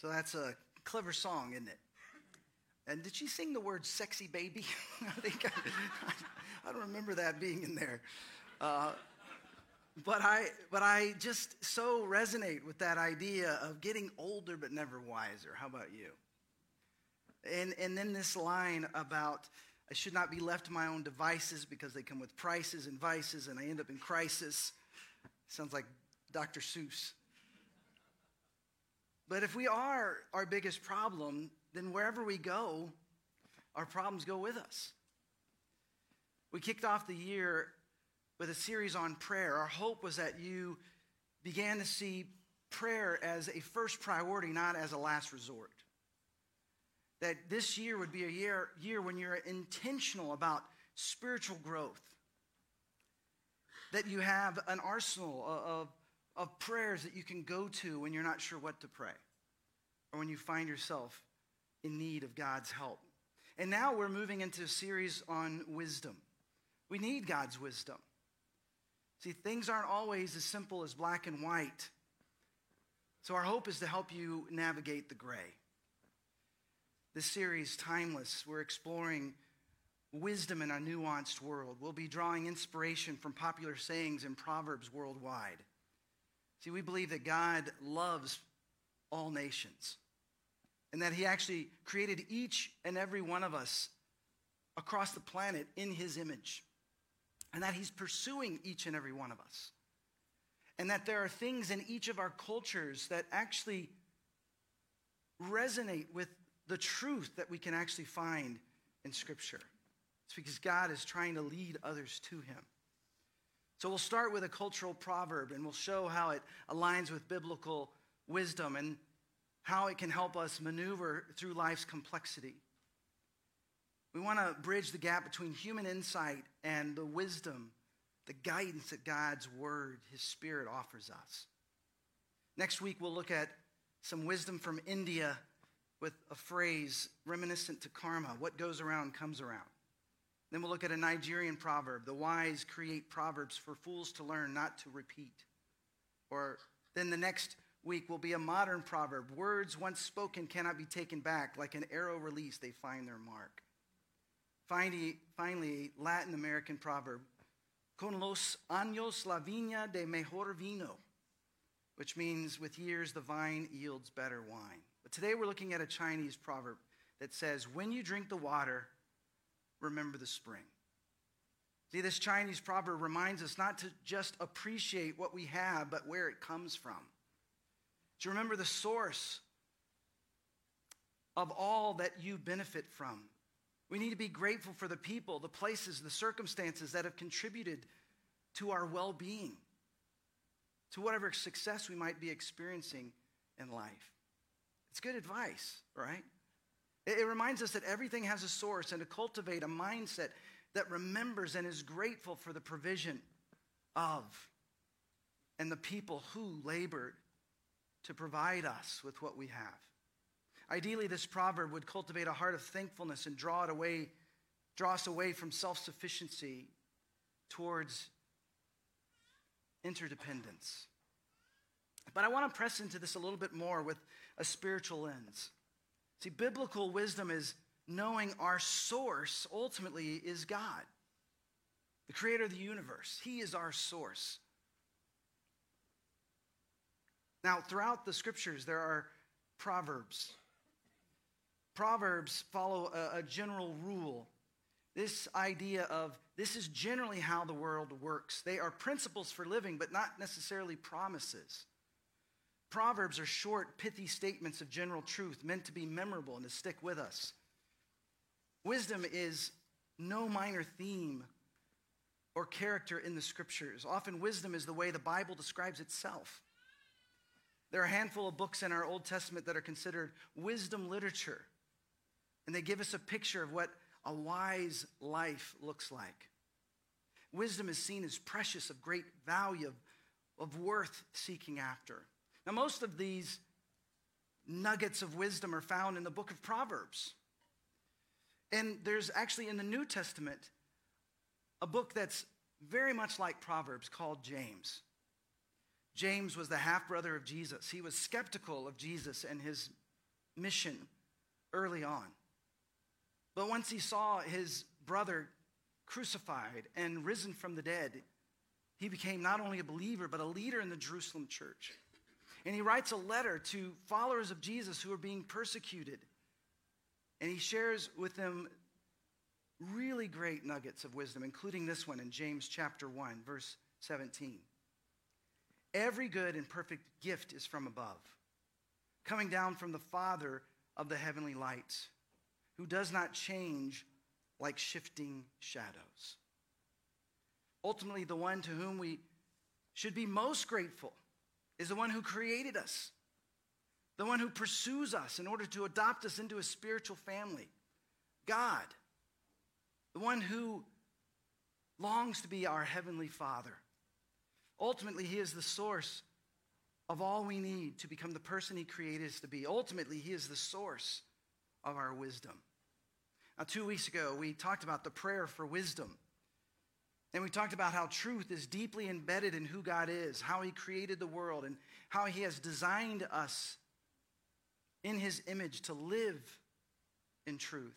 So that's a clever song, isn't it? And did she sing the word sexy baby? I think I, I, don't remember that being in there. Uh, but I, but I just so resonate with that idea of getting older but never wiser. How about you? And, and then this line about I should not be left to my own devices because they come with prices and vices, and I end up in crisis. Sounds like Dr. Seuss. But if we are our biggest problem, then wherever we go, our problems go with us. We kicked off the year with a series on prayer. Our hope was that you began to see prayer as a first priority, not as a last resort. That this year would be a year, year when you're intentional about spiritual growth. That you have an arsenal of, of prayers that you can go to when you're not sure what to pray or when you find yourself in need of God's help. And now we're moving into a series on wisdom. We need God's wisdom. See, things aren't always as simple as black and white. So, our hope is to help you navigate the gray. This series, Timeless, we're exploring wisdom in a nuanced world. We'll be drawing inspiration from popular sayings and proverbs worldwide. See, we believe that God loves all nations and that He actually created each and every one of us across the planet in His image, and that He's pursuing each and every one of us, and that there are things in each of our cultures that actually resonate with the truth that we can actually find in Scripture. It's because God is trying to lead others to Him. So we'll start with a cultural proverb and we'll show how it aligns with biblical wisdom and how it can help us maneuver through life's complexity. We want to bridge the gap between human insight and the wisdom, the guidance that God's Word, His Spirit offers us. Next week, we'll look at some wisdom from India with a phrase reminiscent to karma what goes around comes around. Then we'll look at a Nigerian proverb the wise create proverbs for fools to learn, not to repeat. Or then the next week will be a modern proverb words once spoken cannot be taken back. Like an arrow released, they find their mark. Finally, finally Latin American proverb con los años la viña de mejor vino, which means with years the vine yields better wine. But today we're looking at a Chinese proverb that says, When you drink the water, remember the spring. See, this Chinese proverb reminds us not to just appreciate what we have, but where it comes from. To remember the source of all that you benefit from. We need to be grateful for the people, the places, the circumstances that have contributed to our well being, to whatever success we might be experiencing in life. It's good advice, right? It, reminds us that everything has a source and to cultivate a mindset that remembers and is grateful for the provision of and the people who labored to provide us with what we have. Ideally, this proverb would cultivate a heart of thankfulness and draw it away, draw us away from self-sufficiency towards interdependence. But I want to press into this a little bit more with a spiritual lens. See, biblical wisdom is knowing our source ultimately is God, the creator of the universe. He is our source. Now, throughout the scriptures, there are proverbs. Proverbs follow a, a general rule. This idea of this is generally how the world works. They are principles for living, but not necessarily promises. Proverbs are short, pithy statements of general truth meant to be memorable and to stick with us. Wisdom is no minor theme or character in the scriptures. Often, wisdom is the way the Bible describes itself. There are a handful of books in our Old Testament that are considered wisdom literature, and they give us a picture of what a wise life looks like. Wisdom is seen as precious, of great value, of, worth seeking after. Now, most of these nuggets of wisdom are found in the book of Proverbs. And there's actually in the New Testament a book that's very much like Proverbs called James. James was the half brother of Jesus. He was skeptical of Jesus and his mission early on. But once he saw his brother crucified and risen from the dead, he became not only a believer, but a leader in the Jerusalem church. And he writes a letter to followers of Jesus who are being persecuted. And he shares with them really great nuggets of wisdom, including this one in James chapter 1, verse 17. Every good and perfect gift is from above, coming down from the Father of the heavenly lights, who does not change like shifting shadows. Ultimately, the one to whom we should be most grateful is the one who created us, the one who pursues us in order to adopt us into a spiritual family God, the one who longs to be our heavenly Father. Ultimately, He is the source of all we need to become the person He created us to be. Ultimately, He is the source of our wisdom. Now, two weeks ago, we talked about the prayer for wisdom. And we talked about how truth is deeply embedded in who God is, how He created the world, and how He has designed us in His image to live in truth.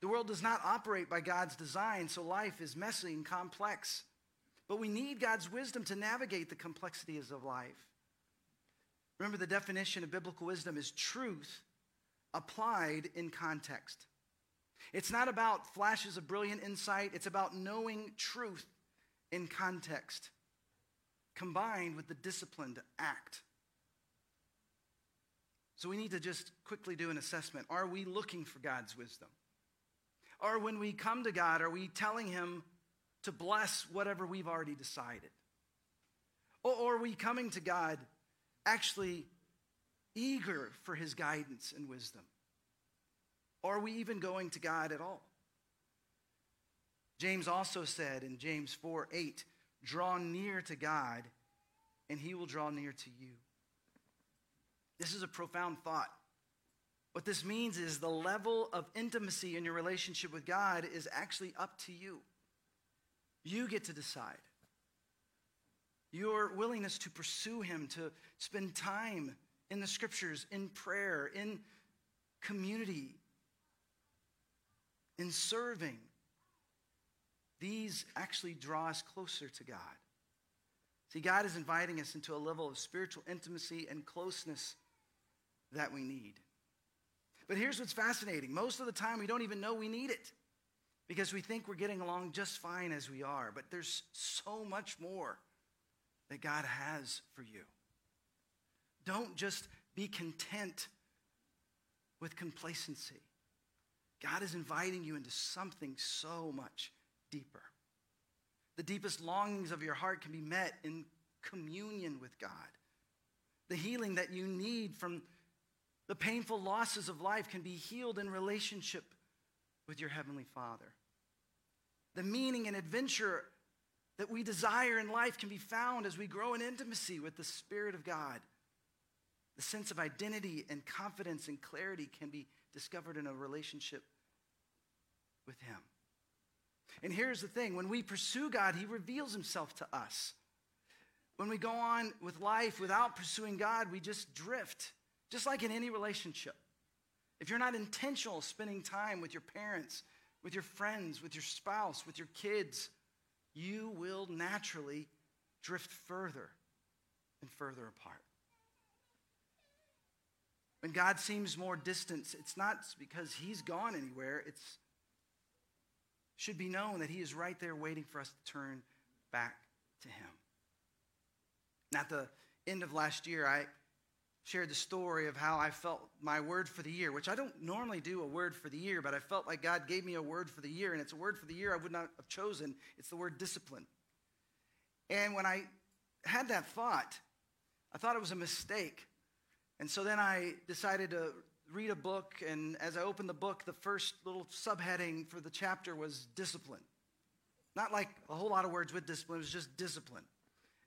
The world does not operate by God's design, so life is messy and complex. But we need God's wisdom to navigate the complexities of life. Remember, the definition of biblical wisdom is truth applied in context. It's not about flashes of brilliant insight, it's about knowing truth in context, combined with the discipline to act. So we need to just quickly do an assessment. Are we looking for God's wisdom? Or when we come to God, are we telling Him to bless whatever we've already decided? Or, are we coming to God actually eager for His guidance and wisdom? Are we even going to God at all? James also said in James 4 8, draw near to God, and he will draw near to you. This is a profound thought. What this means is the level of intimacy in your relationship with God is actually up to you. You get to decide. Your willingness to pursue Him, to spend time in the scriptures, in prayer, in community, in serving, these actually draw us closer to God. See, God is inviting us into a level of spiritual intimacy and closeness that we need. But here's what's fascinating most of the time, we don't even know we need it because we think we're getting along just fine as we are. But there's so much more that God has for you. Don't just be content with complacency. God is inviting you into something so much deeper. The deepest longings of your heart can be met in communion with God. The healing that you need from the painful losses of life can be healed in relationship with your Heavenly Father. The meaning and adventure that we desire in life can be found as we grow in intimacy with the Spirit of God. The sense of identity and confidence and clarity can be discovered in a relationship with Him. And here's the thing when we pursue God, He reveals Himself to us. When we go on with life without pursuing God, we just drift, just like in any relationship. If you're not intentional spending time with your parents, with your friends, with your spouse, with your kids, you will naturally drift further and further apart. When God seems more distant, it's not because he's gone anywhere. It should be known that he is right there waiting for us to turn back to him. at the end of last year, I shared the story of how I felt my word for the year, which I don't normally do a word for the year, but I felt like God gave me a word for the year, and it's a word for the year I would not have chosen. It's the word discipline. And when I had that thought, I thought it was a mistake and so then I decided to read a book, and as I opened the book, the first little subheading for the chapter was discipline. Not like a whole lot of words with discipline, it was just discipline.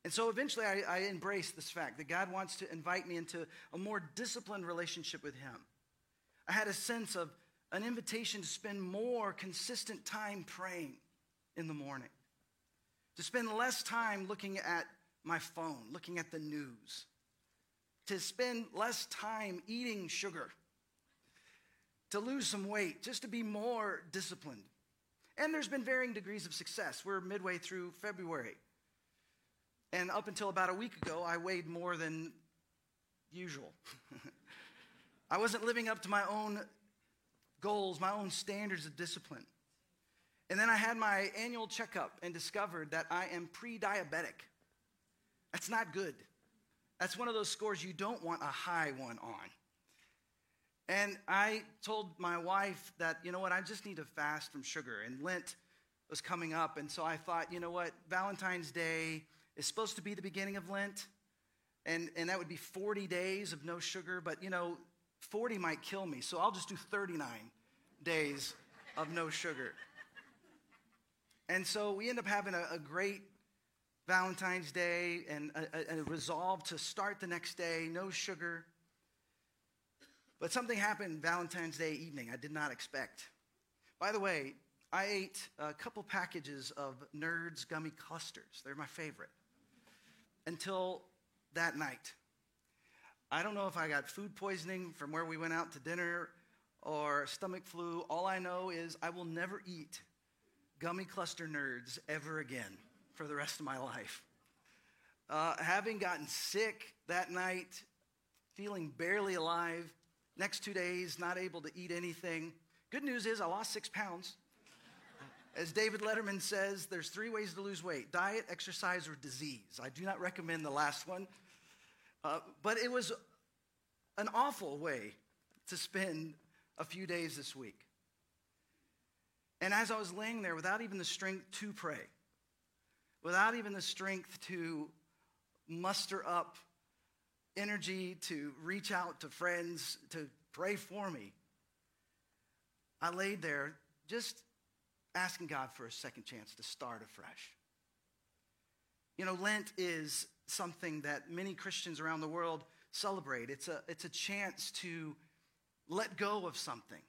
And so eventually I, I embraced this fact that God wants to invite me into a more disciplined relationship with Him. I had a sense of an invitation to spend more consistent time praying in the morning, to spend less time looking at my phone, looking at the news, to spend less time eating sugar to lose some weight, just to be more disciplined. And there's been varying degrees of success. We're midway through February. And up until about a week ago, I weighed more than usual. I wasn't living up to my own goals, my own standards of discipline. And then I had my annual checkup and discovered that I am pre diabetic. That's not good. That's one of those scores you don't want a high one on. And I told my wife that, you know what, I just need to fast from sugar. And Lent was coming up. And so I thought, you know what, Valentine's Day is supposed to be the beginning of Lent. And, and that would be 40 days of no sugar. But, you know, 40 might kill me. So I'll just do 39 days of no sugar. And so we end up having a, a great Valentine's Day and a, a, resolve to start the next day, no sugar. But something happened Valentine's Day evening I did not expect. By the way, I ate a couple packages of Nerds gummy clusters. They're my favorite. Until that night. I don't know if I got food poisoning from where we went out to dinner or stomach flu. All I know is I will never eat gummy cluster nerds ever again for the rest of my life. Uh, having gotten sick that night, feeling barely alive, next two days, not able to eat anything. Good news is I lost six pounds. As David Letterman says, there's three ways to lose weight diet, exercise, or disease. I do not recommend the last one. Uh, but it was an awful way to spend a few days this week. And as I was laying there without even the strength to pray, without even the strength to muster up energy to reach out to friends to pray for me, I laid there just asking God for a second chance to start afresh. You know, Lent is something that many Christians around the world celebrate. It's a, it's a chance to let go of something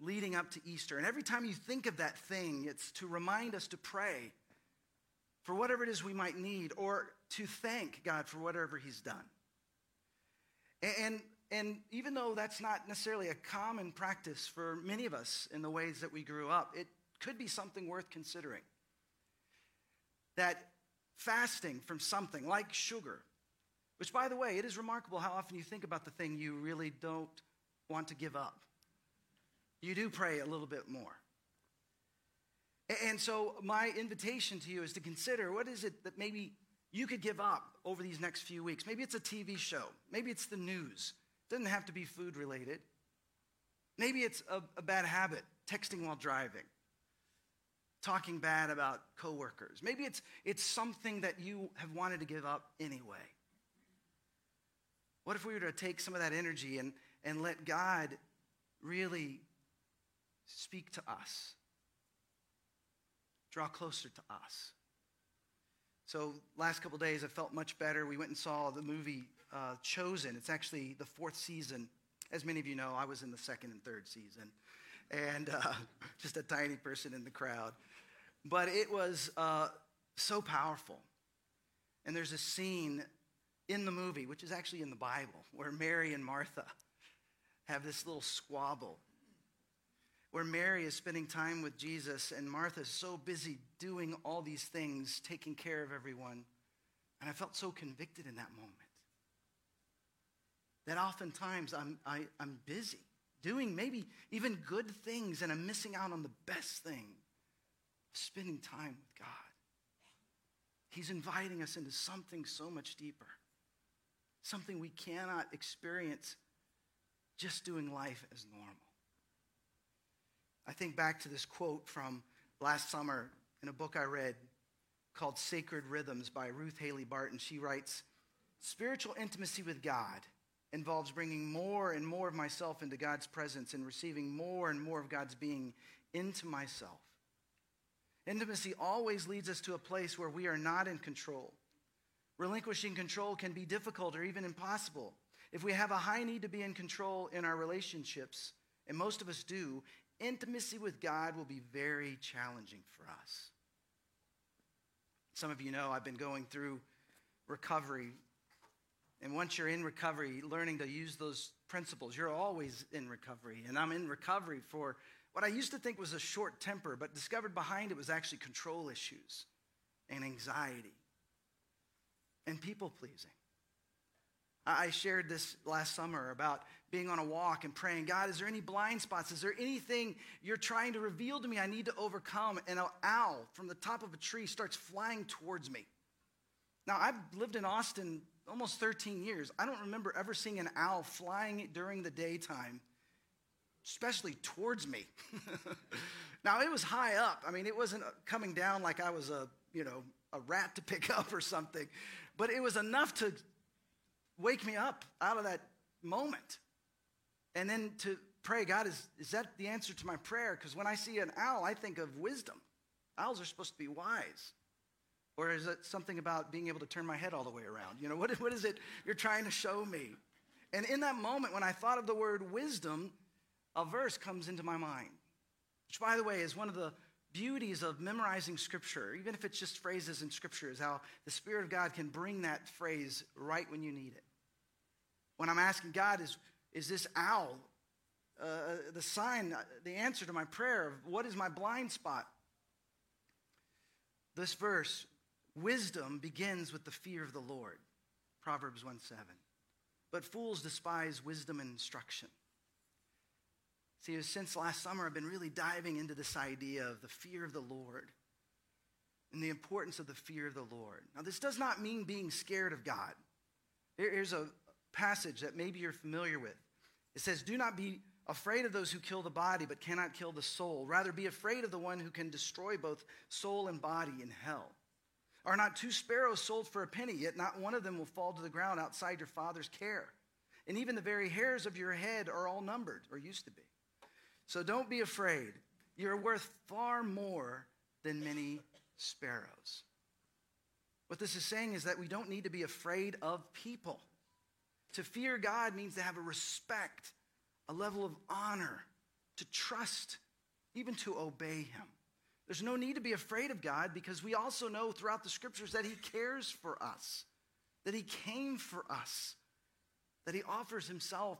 leading up to Easter. And every time you think of that thing, it's to remind us to pray for whatever it is we might need or to thank God for whatever He's done. And, and even though that's not necessarily a common practice for many of us in the ways that we grew up, it could be something worth considering. That fasting from something like sugar, which, by the way, it is remarkable how often you think about the thing you really don't want to give up. You do pray a little bit more. And so, my invitation to you is to consider what is it that maybe you could give up over these next few weeks. Maybe it's a TV show, maybe it's the news. It doesn't have to be food related. Maybe it's a, a bad habit, texting while driving talking bad about coworkers. Maybe it's, it's something that you have wanted to give up anyway. What if we were to take some of that energy and, and let God really speak to us, draw closer to us? So, last couple days, I felt much better. We went and saw the movie uh, Chosen. It's actually the fourth season. As many of you know, I was in the second and third season, and uh, just a tiny person in the crowd. But it was uh, so powerful. And there's a scene in the movie, which is actually in the Bible, where Mary and Martha have this little squabble. Where Mary is spending time with Jesus, and Martha is so busy doing all these things, taking care of everyone. And I felt so convicted in that moment. That oftentimes I'm, I, am i am busy doing maybe even good things, and I'm missing out on the best thing spending time with God. He's inviting us into something so much deeper, something we cannot experience just doing life as normal. I think back to this quote from last summer in a book I read called Sacred Rhythms by Ruth Haley Barton. She writes Spiritual intimacy with God involves bringing more and more of myself into God's presence and receiving more and more of God's being into myself. Intimacy always leads us to a place where we are not in control. Relinquishing control can be difficult or even impossible. If we have a high need to be in control in our relationships, and most of us do, intimacy with God will be very challenging for us. Some of you know I've been going through recovery And once you're in recovery, learning to use those principles, you're always in recovery. And I'm in recovery for what I used to think was a short temper, but discovered behind it was actually control issues and anxiety and people pleasing. I shared this last summer about being on a walk and praying, God, is there any blind spots? Is there anything you're trying to reveal to me I need to overcome? And an owl from the top of a tree starts flying towards me. Now, I've lived in Austin almost 13 years. I don't remember ever seeing an owl flying during the daytime, especially towards me. now, it was high up. I mean, it wasn't uh, coming down like I was a, you know, a rat to pick up or something, but it was enough to wake me up out of that moment. And then to pray, God, is, is that the answer to my prayer? Because when I see an owl, I think of wisdom. Owls are supposed to be wise. Or is it something about being able to turn my head all the way around? You know, what, what is it you're trying to show me? And in that moment, when I thought of the word wisdom, a verse comes into my mind, which, by the way, is one of the beauties of memorizing scripture, even if it's just phrases in scripture, is how the Spirit of God can bring that phrase right when you need it. When I'm asking God, is, is this owl uh, the sign, the answer to my prayer of what is my blind spot? This verse Wisdom begins with the fear of the Lord. Proverbs 1 7. But fools despise wisdom and instruction. See, since last summer, I've been really diving into this idea of the fear of the Lord and the importance of the fear of the Lord. Now, this does not mean being scared of God. Here's a passage that maybe you're familiar with. It says, Do not be afraid of those who kill the body but cannot kill the soul. Rather, be afraid of the one who can destroy both soul and body in hell. Are not two sparrows sold for a penny, yet not one of them will fall to the ground outside your father's care? And even the very hairs of your head are all numbered, or used to be. So don't be afraid. You're worth far more than many sparrows. What this is saying is that we don't need to be afraid of people. To fear God means to have a respect, a level of honor, to trust, even to obey Him. There's no need to be afraid of God because we also know throughout the scriptures that He cares for us, that He came for us, that He offers Himself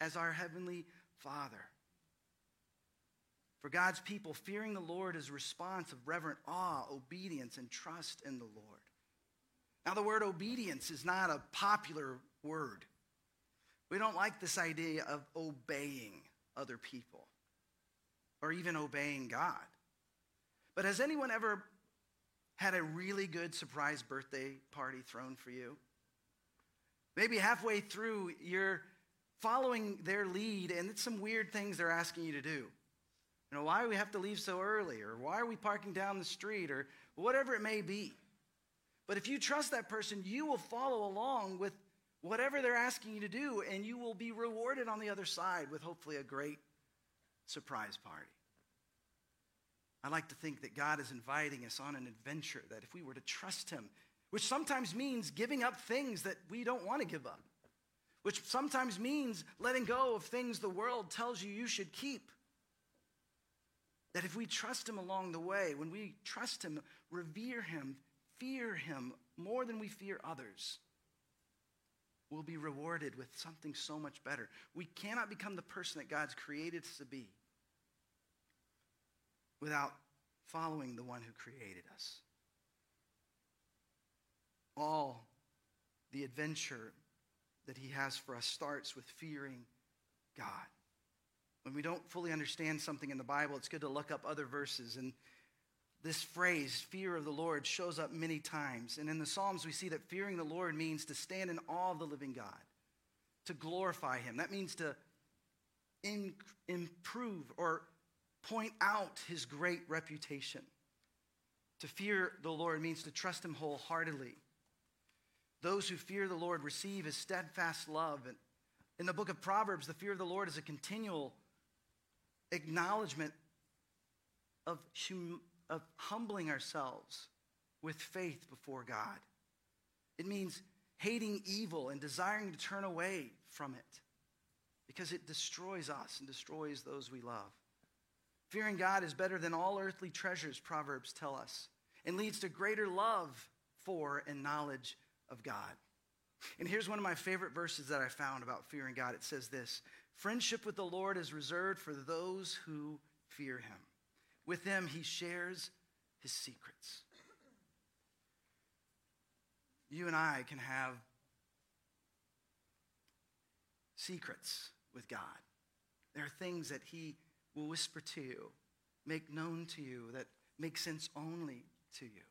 as our Heavenly Father. For God's people, fearing the Lord is a response of reverent awe, obedience, and trust in the Lord. Now, the word obedience is not a popular word. We don't like this idea of obeying other people or even obeying God. But has anyone ever had a really good surprise birthday party thrown for you? Maybe halfway through, you're following their lead, and it's some weird things they're asking you to do. You know, why do we have to leave so early? Or why are we parking down the street? Or whatever it may be. But if you trust that person, you will follow along with whatever they're asking you to do, and you will be rewarded on the other side with hopefully a great surprise party. I like to think that God is inviting us on an adventure, that if we were to trust Him, which sometimes means giving up things that we don't want to give up, which sometimes means letting go of things the world tells you you should keep. That if we trust Him along the way, when we trust Him, revere Him, fear Him more than we fear others, we'll be rewarded with something so much better. We cannot become the person that God's created us to be without following the one who created us. All the adventure that he has for us starts with fearing God. When we don't fully understand something in the Bible, it's good to look up other verses. And this phrase, fear of the Lord, shows up many times. And in the Psalms, we see that fearing the Lord means to stand in awe of the living God, to glorify him. That means to in, improve or point out his great reputation. To fear the Lord means to trust him wholeheartedly. Those who fear the Lord receive his steadfast love. And in the book of Proverbs, the fear of the Lord is a continual acknowledgement of, hum- of humbling ourselves with faith before God. It means hating evil and desiring to turn away from it because it destroys us and destroys those we love. Fearing God is better than all earthly treasures, Proverbs tell us, and leads to greater love for and knowledge of God. And here's one of my favorite verses that I found about fearing God. It says this Friendship with the Lord is reserved for those who fear him. With them, he shares his secrets. You and I can have secrets with God. There are things that he will whisper to you, make known to you, that make sense only to you.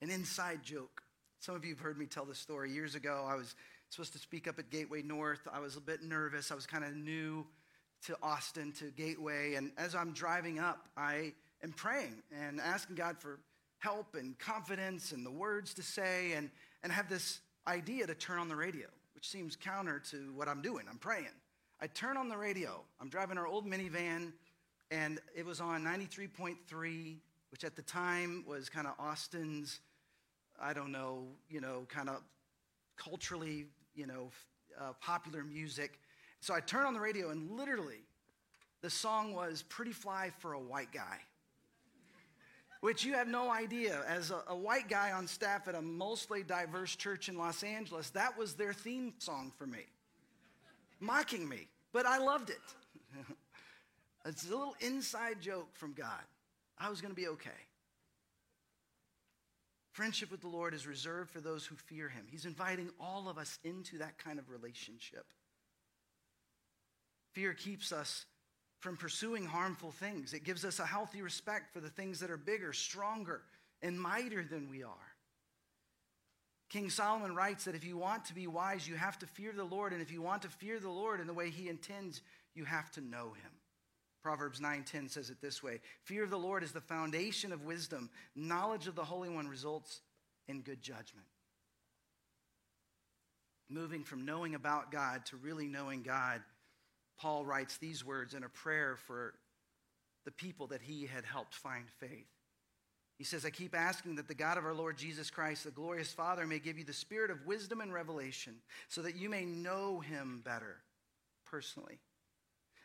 An inside joke. Some of you have heard me tell this story. Years ago, I was supposed to speak up at Gateway North. I was a bit nervous. I was kind of new to Austin, to Gateway. And as I'm driving up, I am praying and asking God for help and confidence and the words to say, and, and have this idea to turn on the radio, which seems counter to what I'm doing. I'm praying. I turn on the radio. I'm driving our old minivan, and it was on 93.3, which at the time was kind of Austin's, I don't know, you know, kind of culturally, you know, uh, popular music. So I turn on the radio, and literally, the song was Pretty Fly for a White Guy which you have no idea. As a, a, white guy on staff at a mostly diverse church in Los Angeles, that was their theme song for me, mocking me, but I loved it. it's a little inside joke from God. I was going to be okay. Friendship with the Lord is reserved for those who fear Him. He's inviting all of us into that kind of relationship. Fear keeps us from pursuing harmful things. It gives us a healthy respect for the things that are bigger, stronger, and mightier than we are. King Solomon writes that if you want to be wise, you have to fear the Lord, and if you want to fear the Lord in the way he intends, you have to know him. Proverbs 9:10 says it this way: Fear of the Lord is the foundation of wisdom. Knowledge of the Holy One results in good judgment. Moving from knowing about God to really knowing God Paul writes these words in a prayer for the people that he had helped find faith. He says, I keep asking that the God of our Lord Jesus Christ, the glorious Father, may give you the spirit of wisdom and revelation so that you may know him better personally.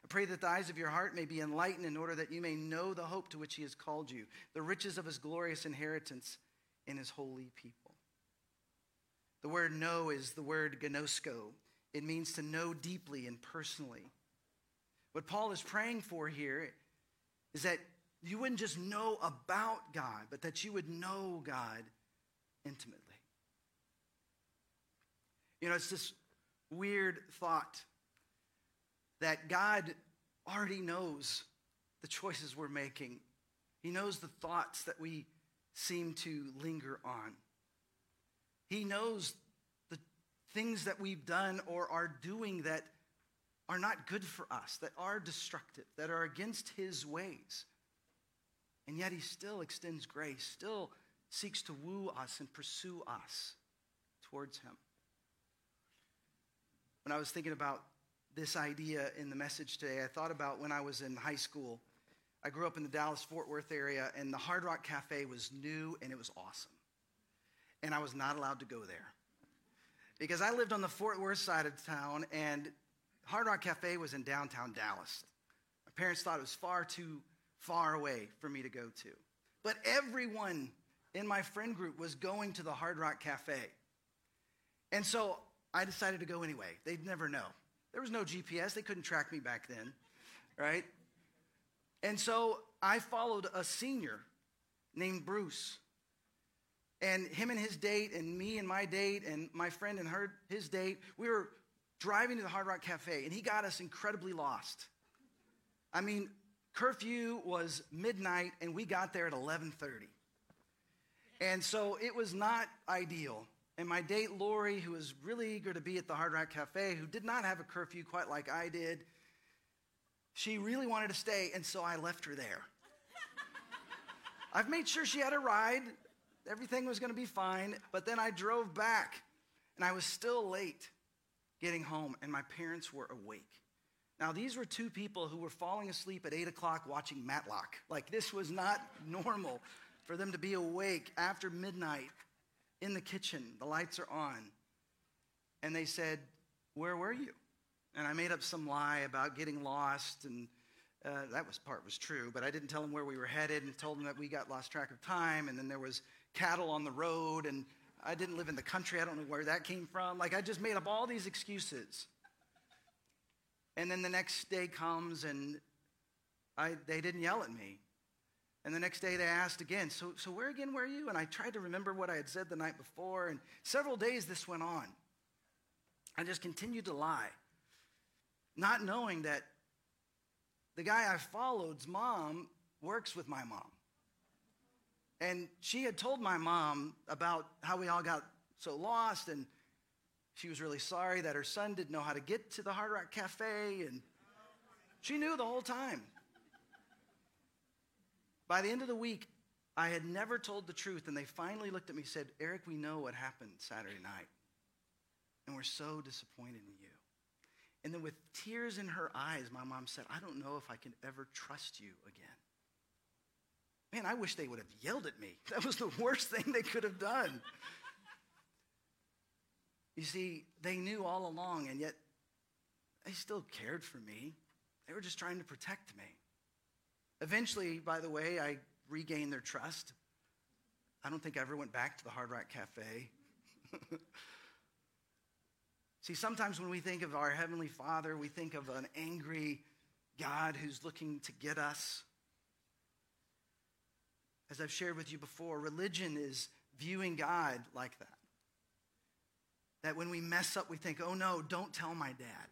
I pray that the eyes of your heart may be enlightened in order that you may know the hope to which he has called you, the riches of his glorious inheritance in his holy people. The word know is the word gnosko. It means to know deeply and personally. What Paul is praying for here is that you wouldn't just know about God, but that you would know God intimately. You know, it's this weird thought that God already knows the choices we're making. He knows the thoughts that we seem to linger on. He knows the things that we've done or are doing that are not good for us, that are destructive, that are against his ways. And yet he still extends grace, still seeks to woo us and pursue us towards him. When I was thinking about this idea in the message today, I thought about when I was in high school. I grew up in the Dallas Fort Worth area, and the Hard Rock Cafe was new and it was awesome. And I was not allowed to go there because I lived on the Fort Worth side of town, and Hard Rock Cafe was in downtown Dallas. My parents thought it was far too far away for me to go to. But everyone in my friend group was going to the Hard Rock Cafe. And so I decided to go anyway. They'd never know. There was no GPS, they couldn't track me back then, right? And so I followed a senior named Bruce. And him and his date, and me and my date, and my friend and her, his date, we were driving to the Hard Rock Cafe, and he got us incredibly lost. I mean, curfew was midnight, and we got there at 11:30, and so it was not ideal. And my date Lori, who was really eager to be at the Hard Rock Cafe, who did not have a curfew quite like I did, she really wanted to stay, and so I left her there. I've made sure she had a ride. Everything was going to be fine. But then I drove back, and I was still late getting home, and my parents were awake. Now, these were two people who were falling asleep at 8 o'clock watching Matlock. Like, this was not normal for them to be awake after midnight in the kitchen. The lights are on. And they said, Where were you? And I made up some lie about getting lost, and uh, that was part was true, but I didn't tell them where we were headed and told them that we got lost track of time, and then there was cattle on the road, and I didn't live in the country. I don't know where that came from. Like, I just made up all these excuses. And then the next day comes and I, they didn't yell at me. And the next day they asked again, so, so where again were you? And I tried to remember what I had said the night before. And several days this went on. I just continued to lie, not knowing that the guy I followed's mom works with my mom. And she had told my mom about how we all got so lost, and she was really sorry that her son didn't know how to get to the Hard Rock Cafe, and she knew the whole time. By the end of the week, I had never told the truth, and they finally looked at me and said, Eric, we know what happened Saturday night, and we're so disappointed in you. And then, with tears in her eyes, my mom said, I don't know if I can ever trust you again. Man, I wish they would have yelled at me. That was the worst thing they could have done. you see, they knew all along, and yet they still cared for me. They were just trying to protect me. Eventually, by the way, I regained their trust. I don't think I ever went back to the Hard Rock Cafe. See, sometimes when we think of our Heavenly Father, we think of an angry God who's looking to get us. As I've shared with you before, religion is viewing God like that. That when we mess up, we think, oh no, don't tell my dad.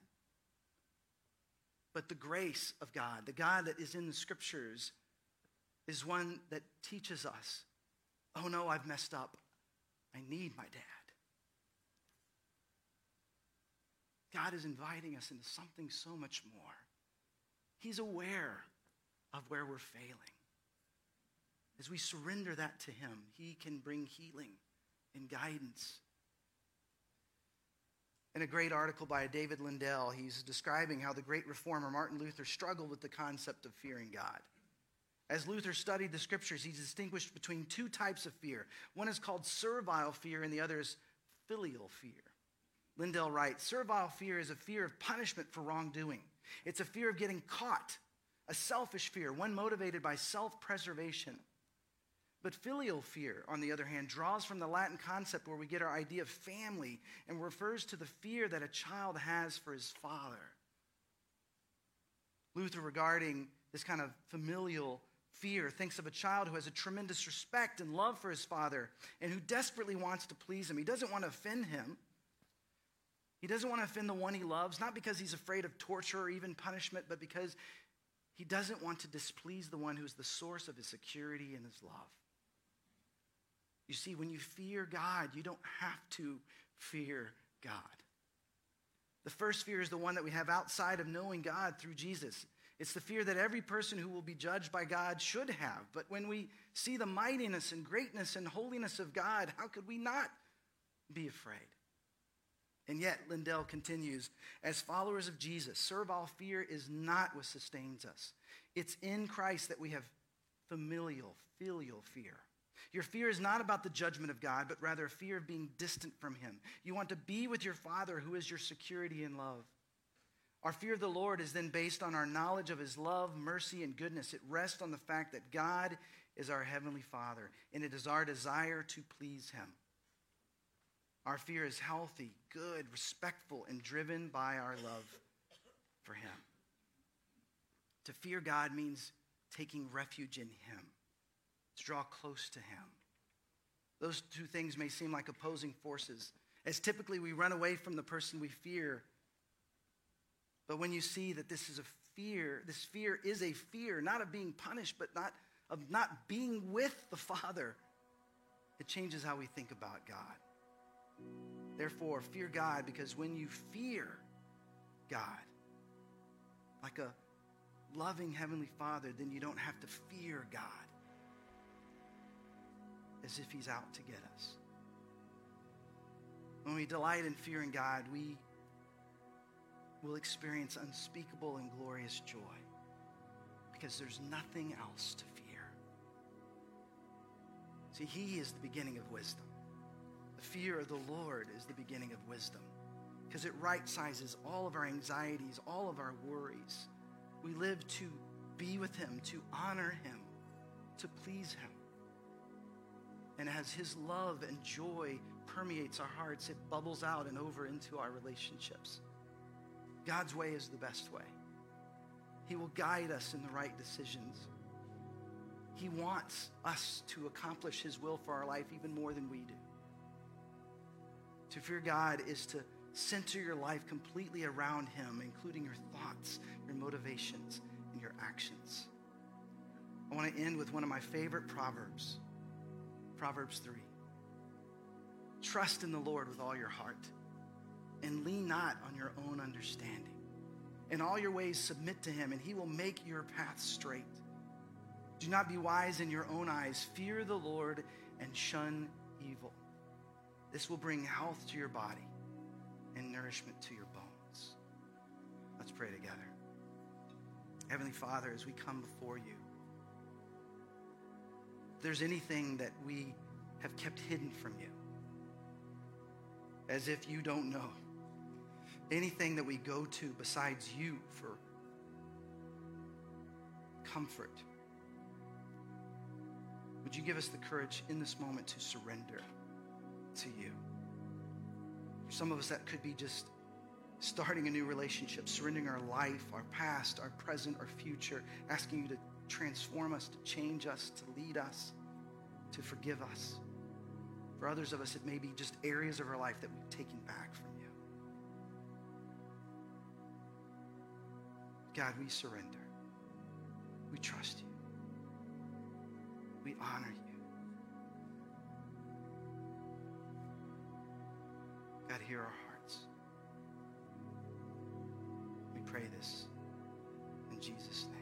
But the grace of God, the God that is in the scriptures, is one that teaches us oh no, I've messed up. I need my dad. God is inviting us into something so much more. He's aware of where we're failing. As we surrender that to Him, He can bring healing and guidance in a great article by David Lindell, he's describing how the great reformer Martin Luther struggled with the concept of fearing God. As Luther studied the scriptures, he distinguished between two types of fear. One is called servile fear, and the other is filial fear. Lindell writes Servile fear is a fear of punishment for wrongdoing, it's a fear of getting caught, a selfish fear, one motivated by self preservation. But filial fear, on the other hand, draws from the Latin concept where we get our idea of family and refers to the fear that a child has for his father. Luther, regarding this kind of familial fear, thinks of a child who has a tremendous respect and love for his father and who desperately wants to please him. He doesn't want to offend him. He doesn't want to offend the one he loves, not because he's afraid of torture or even punishment, but because he doesn't want to displease the one who is the source of his security and his love. You see, when you fear God, you don't have to fear God. The first fear is the one that we have outside of knowing God through Jesus. It's the fear that every person who will be judged by God should have. But when we see the mightiness and greatness and holiness of God, how could we not be afraid? And yet, Lindell continues, as followers of Jesus, servile fear is not what sustains us. It's in Christ that we have familial, filial fear. Your fear is not about the judgment of God, but rather a fear of being distant from Him. You want to be with your Father, who is your security and love. Our fear of the Lord is then based on our knowledge of His love, mercy, and goodness. It rests on the fact that God is our Heavenly Father, and it is our desire to please Him. Our fear is healthy, good, respectful, and driven by our love for Him. To fear God means taking refuge in Him to draw close to Him. Those two things may seem like opposing forces, as typically we run away from the person we fear. But when you see that this is a fear, this fear is a fear, not of being punished, but not of not being with the Father, it changes how we think about God. Therefore, fear God because when you fear God, like a loving Heavenly Father, then you don't have to fear God as if he's out to get us. When we delight in fearing God, we will experience unspeakable and glorious joy because there's nothing else to fear. See, he is the beginning of wisdom. The fear of the Lord is the beginning of wisdom because it right sizes all of our anxieties, all of our worries. We live to be with him, to honor him, to please him and as his love and joy permeates our hearts, it bubbles out and over into our relationships. God's way is the best way. He will guide us in the right decisions. He wants us to accomplish His will for our life even more than we do. To fear God is to center your life completely around Him, including your thoughts, your motivations, and your actions. I want to end with one of my favorite proverbs Proverbs 3. Trust in the Lord with all your heart and lean not on your own understanding. In all your ways, submit to him, and he will make your path straight. Do not be wise in your own eyes. Fear the Lord and shun evil. This will bring health to your body and nourishment to your bones. Let's pray together. Heavenly Father, as we come before you, there's anything that we have kept hidden from you, as if you don't know, anything that we go to besides you for comfort, would you give us the courage in this moment to surrender to you? For some of us, that could be just starting a new relationship, surrendering our life, our past, our present, our future, asking you to transform us, to change us, to lead us, to forgive us. For others of us, it may be just areas of our life that we've taken back from you. God, we surrender. We trust you. We honor you. God, hear our hearts. We pray this in Jesus' name.